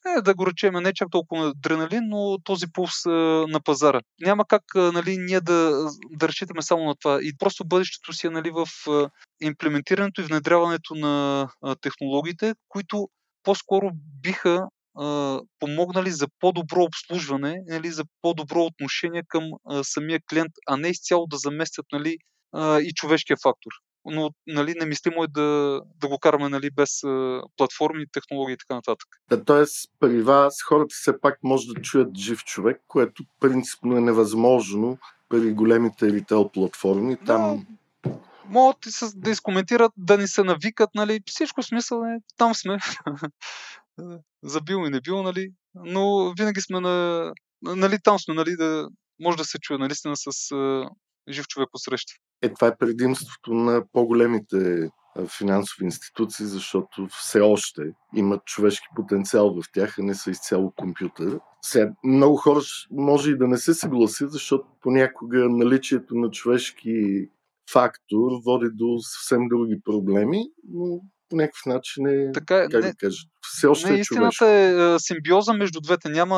не да го речем, не чак толкова адреналин, но този пулс а, на пазара. Няма как а, нали, ние да, да разчитаме само на това. И просто бъдещето си е нали, в а, имплементирането и внедряването на а, технологиите, които по-скоро биха а, помогнали за по-добро обслужване, нали, за по-добро отношение към а, самия клиент, а не изцяло да заместят нали, а, и човешкия фактор но нали, немислимо е да, да го караме нали, без а, платформи, технологии и така нататък. Да, тоест, при вас хората все пак може да чуят жив човек, което принципно е невъзможно при големите ритейл платформи. Там... Да, могат да изкоментират, да ни се навикат, нали, всичко смисъл е, там сме. <laughs> Забил и не бил, нали, но винаги сме на, нали, там сме, нали, да може да се чуе наистина с а, жив човек среща. Е, това е предимството на по-големите финансови институции, защото все още имат човешки потенциал в тях, а не са изцяло компютър. Сега, много хора може и да не се съгласят, защото понякога наличието на човешки фактор води до съвсем други проблеми, но по някакъв начин е, така, е, как не, да кажа, все още не, е истината човешко. е симбиоза между двете. Няма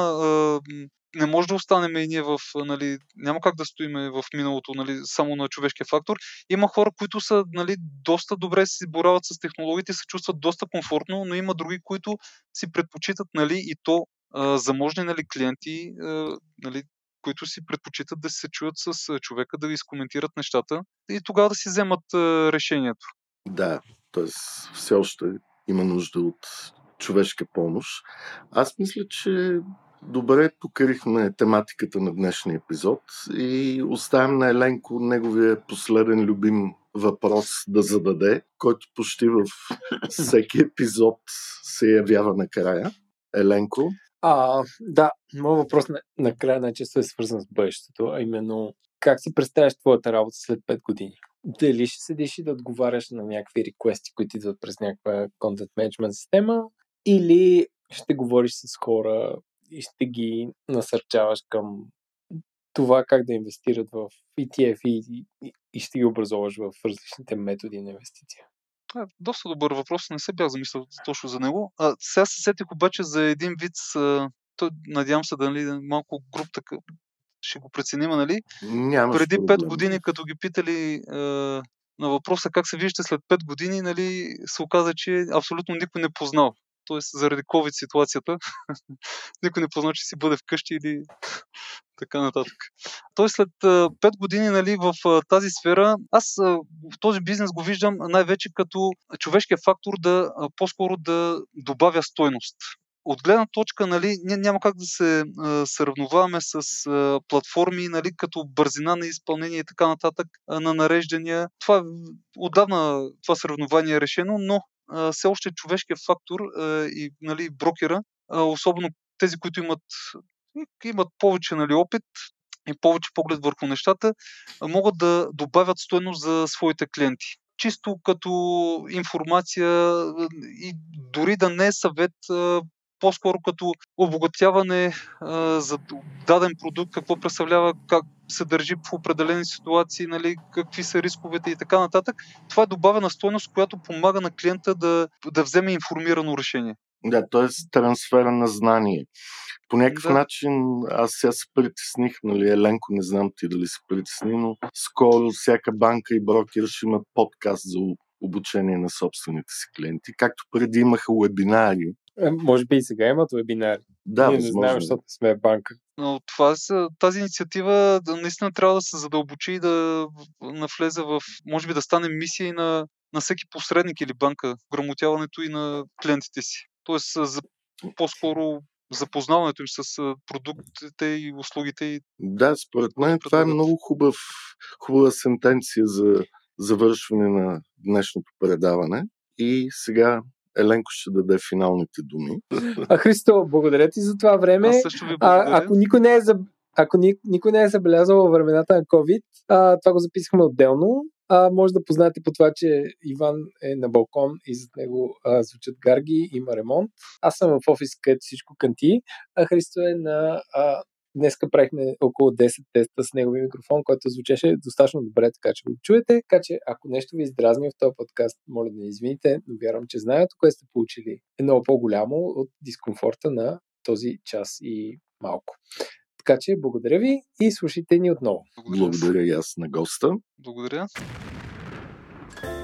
не може да останем и ние в, нали, няма как да стоиме в миналото, нали, само на човешкия фактор. Има хора, които са, нали, доста добре си борават с технологиите, се чувстват доста комфортно, но има други, които си предпочитат, нали, и то а, заможни, нали, клиенти, а, нали, които си предпочитат да се чуят с човека, да изкоментират нещата и тогава да си вземат а, решението. Да, т.е. все още има нужда от човешка помощ. Аз мисля, че добре покрихме тематиката на днешния епизод и оставям на Еленко неговия последен любим въпрос да зададе, който почти в всеки епизод се явява накрая. Еленко? А, да, моят въпрос на, накрая най-често е свързан с бъдещето, а именно как си представяш твоята работа след 5 години? Дали ще седиш и да отговаряш на някакви реквести, които идват през някаква контент менеджмент система, или ще говориш с хора и ще ги насърчаваш към това как да инвестират в ETF и, и, и ще ги образуваш в различните методи на инвестиция? Доста добър въпрос, не се бях замислял точно за него. А, сега се сетих обаче за един вид, а, то, надявам се да нали, малко груп така, ще го преценим, нали? Нямаш Преди проблем. 5 години, като ги питали а, на въпроса как се виждате след 5 години, нали, се оказа, че абсолютно никой не познал. Тоест, заради COVID ситуацията, <laughs> никой не познал, че си бъде вкъщи или <laughs> така нататък. Тоест, след 5 години нали, в тази сфера, аз в този бизнес го виждам най-вече като човешкия фактор да по-скоро да добавя стойност. От гледна точка, нали, ние няма как да се а, сравноваваме с а, платформи, нали, като бързина на изпълнение и така нататък а, на нареждания. Това отдавна това сравнование е решено, но все още човешкият фактор и нали, брокера, особено тези, които имат, имат повече нали, опит и повече поглед върху нещата, могат да добавят стойност за своите клиенти. Чисто като информация и дори да не е съвет, по-скоро като обогатяване а, за даден продукт, какво представлява, как се държи в определени ситуации, нали, какви са рисковете и така нататък. Това е добавена стойност, която помага на клиента да, да вземе информирано решение. Да, т.е. трансфера на знание. По някакъв Да. начин аз сега се притесних, нали, Еленко, не знам ти дали се притесни, но скоро всяка банка и брокер ще имат подкаст за обучение на собствените си клиенти. Както преди имаха вебинари. Е, може би и сега имат вебинари. Да, Ние не знаем, е. защото сме банка. Но това са, тази инициатива наистина трябва да се задълбочи и да навлезе в, може би да стане мисия и на, на всеки посредник или банка, грамотяването и на клиентите си. Тоест, за, по-скоро запознаването им с продуктите и услугите и Да, според мен това е много хубав, хубава сентенция за завършване на днешното предаване. И сега Еленко ще даде финалните думи. <laughs> А, Христо, благодаря ти за това време. аз също ви благодаря. А, ако никой не е за... Ако ни, никой не е забелязал във времената на COVID, а, това го записахме отделно. А, може да познаете по това, че Иван е на балкон и зад него а, звучат гарги, има ремонт. Аз съм в офис, където всичко канти, а Христо е на... А, Днеска правихме около 10 теста с неговия микрофон, който звучеше достатъчно добре, така че го чуете. Така че ако нещо ви издразни в този подкаст, моля да не извините, но вярвам, че знанието, което сте получили е много по-голямо от дискомфорта на този час и малко. Така че благодаря ви и слушайте ни отново. Благодаря и аз на госта. Благодаря.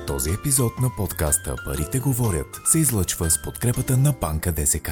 Този епизод на подкаста Парите говорят се излъчва с подкрепата на Банка ДСК.